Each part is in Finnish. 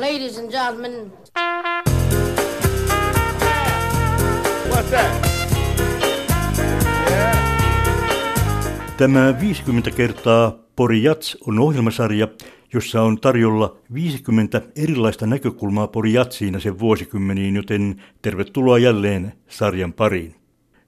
Ladies and gentlemen. What's that? Tämä 50 kertaa Pori Jats on ohjelmasarja, jossa on tarjolla 50 erilaista näkökulmaa Pori Jatsiin ja sen vuosikymmeniin, joten tervetuloa jälleen sarjan pariin.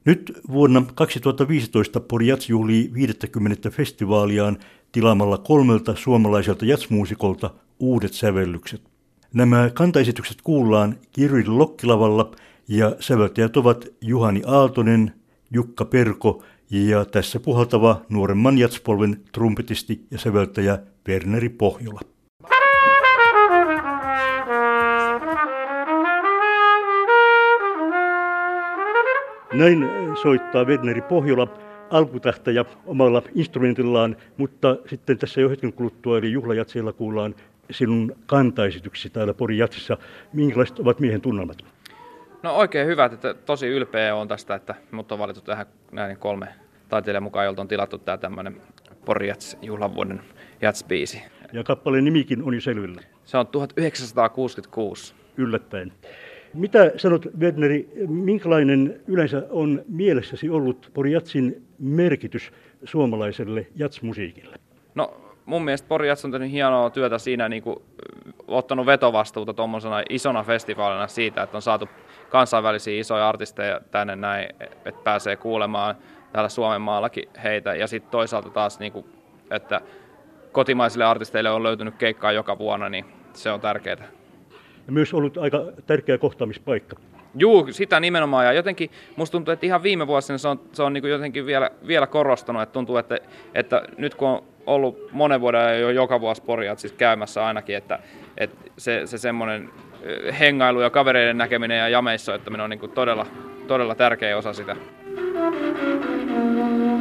Nyt vuonna 2015 Pori Jats juhlii 50 festivaaliaan tilaamalla kolmelta suomalaiselta jatsmuusikolta uudet sävellykset. Nämä kantaesitykset kuullaan Kirjuri Lokkilavalla ja säveltäjät ovat Juhani Aaltonen, Jukka Perko ja tässä puhaltava nuoremman jatspolven trumpetisti ja säveltäjä Werneri Pohjola. Näin soittaa Werneri Pohjola alkutähtäjä omalla instrumentillaan, mutta sitten tässä jo hetken kuluttua, eli juhlajatseilla kuullaan sinun kantaesityksesi täällä Pori Jatsissa. Minkälaiset ovat miehen tunnelmat? No oikein hyvät, että tosi ylpeä on tästä, että mut on valittu tähän näin kolme taiteilijan mukaan, jolta on tilattu tämä tämmöinen Pori Jats juhlavuoden Jats-biisi. Ja kappaleen nimikin on jo selvillä. Se on 1966. Yllättäen. Mitä sanot, Werneri, minkälainen yleensä on mielessäsi ollut Pori Jatsin merkitys suomalaiselle jatsmusiikille? No mun mielestä Pori Jats on tehnyt hienoa työtä siinä, niin kuin, ottanut vetovastuuta tuommoisena isona festivaalina siitä, että on saatu kansainvälisiä isoja artisteja tänne näin, että pääsee kuulemaan täällä Suomen maallakin heitä. Ja sitten toisaalta taas, niin kuin, että kotimaisille artisteille on löytynyt keikkaa joka vuonna, niin se on tärkeää. Ja myös ollut aika tärkeä kohtaamispaikka. Juu, sitä nimenomaan. Ja jotenkin musta tuntuu, että ihan viime vuosina se on, se on niin jotenkin vielä, vielä korostunut. Että tuntuu, että, että nyt kun on ollut monen vuoden jo joka vuosi Porjat siis käymässä ainakin, että, että se, se semmoinen hengailu ja kavereiden näkeminen ja jameissa, että on niin todella, todella tärkeä osa sitä. Thank you.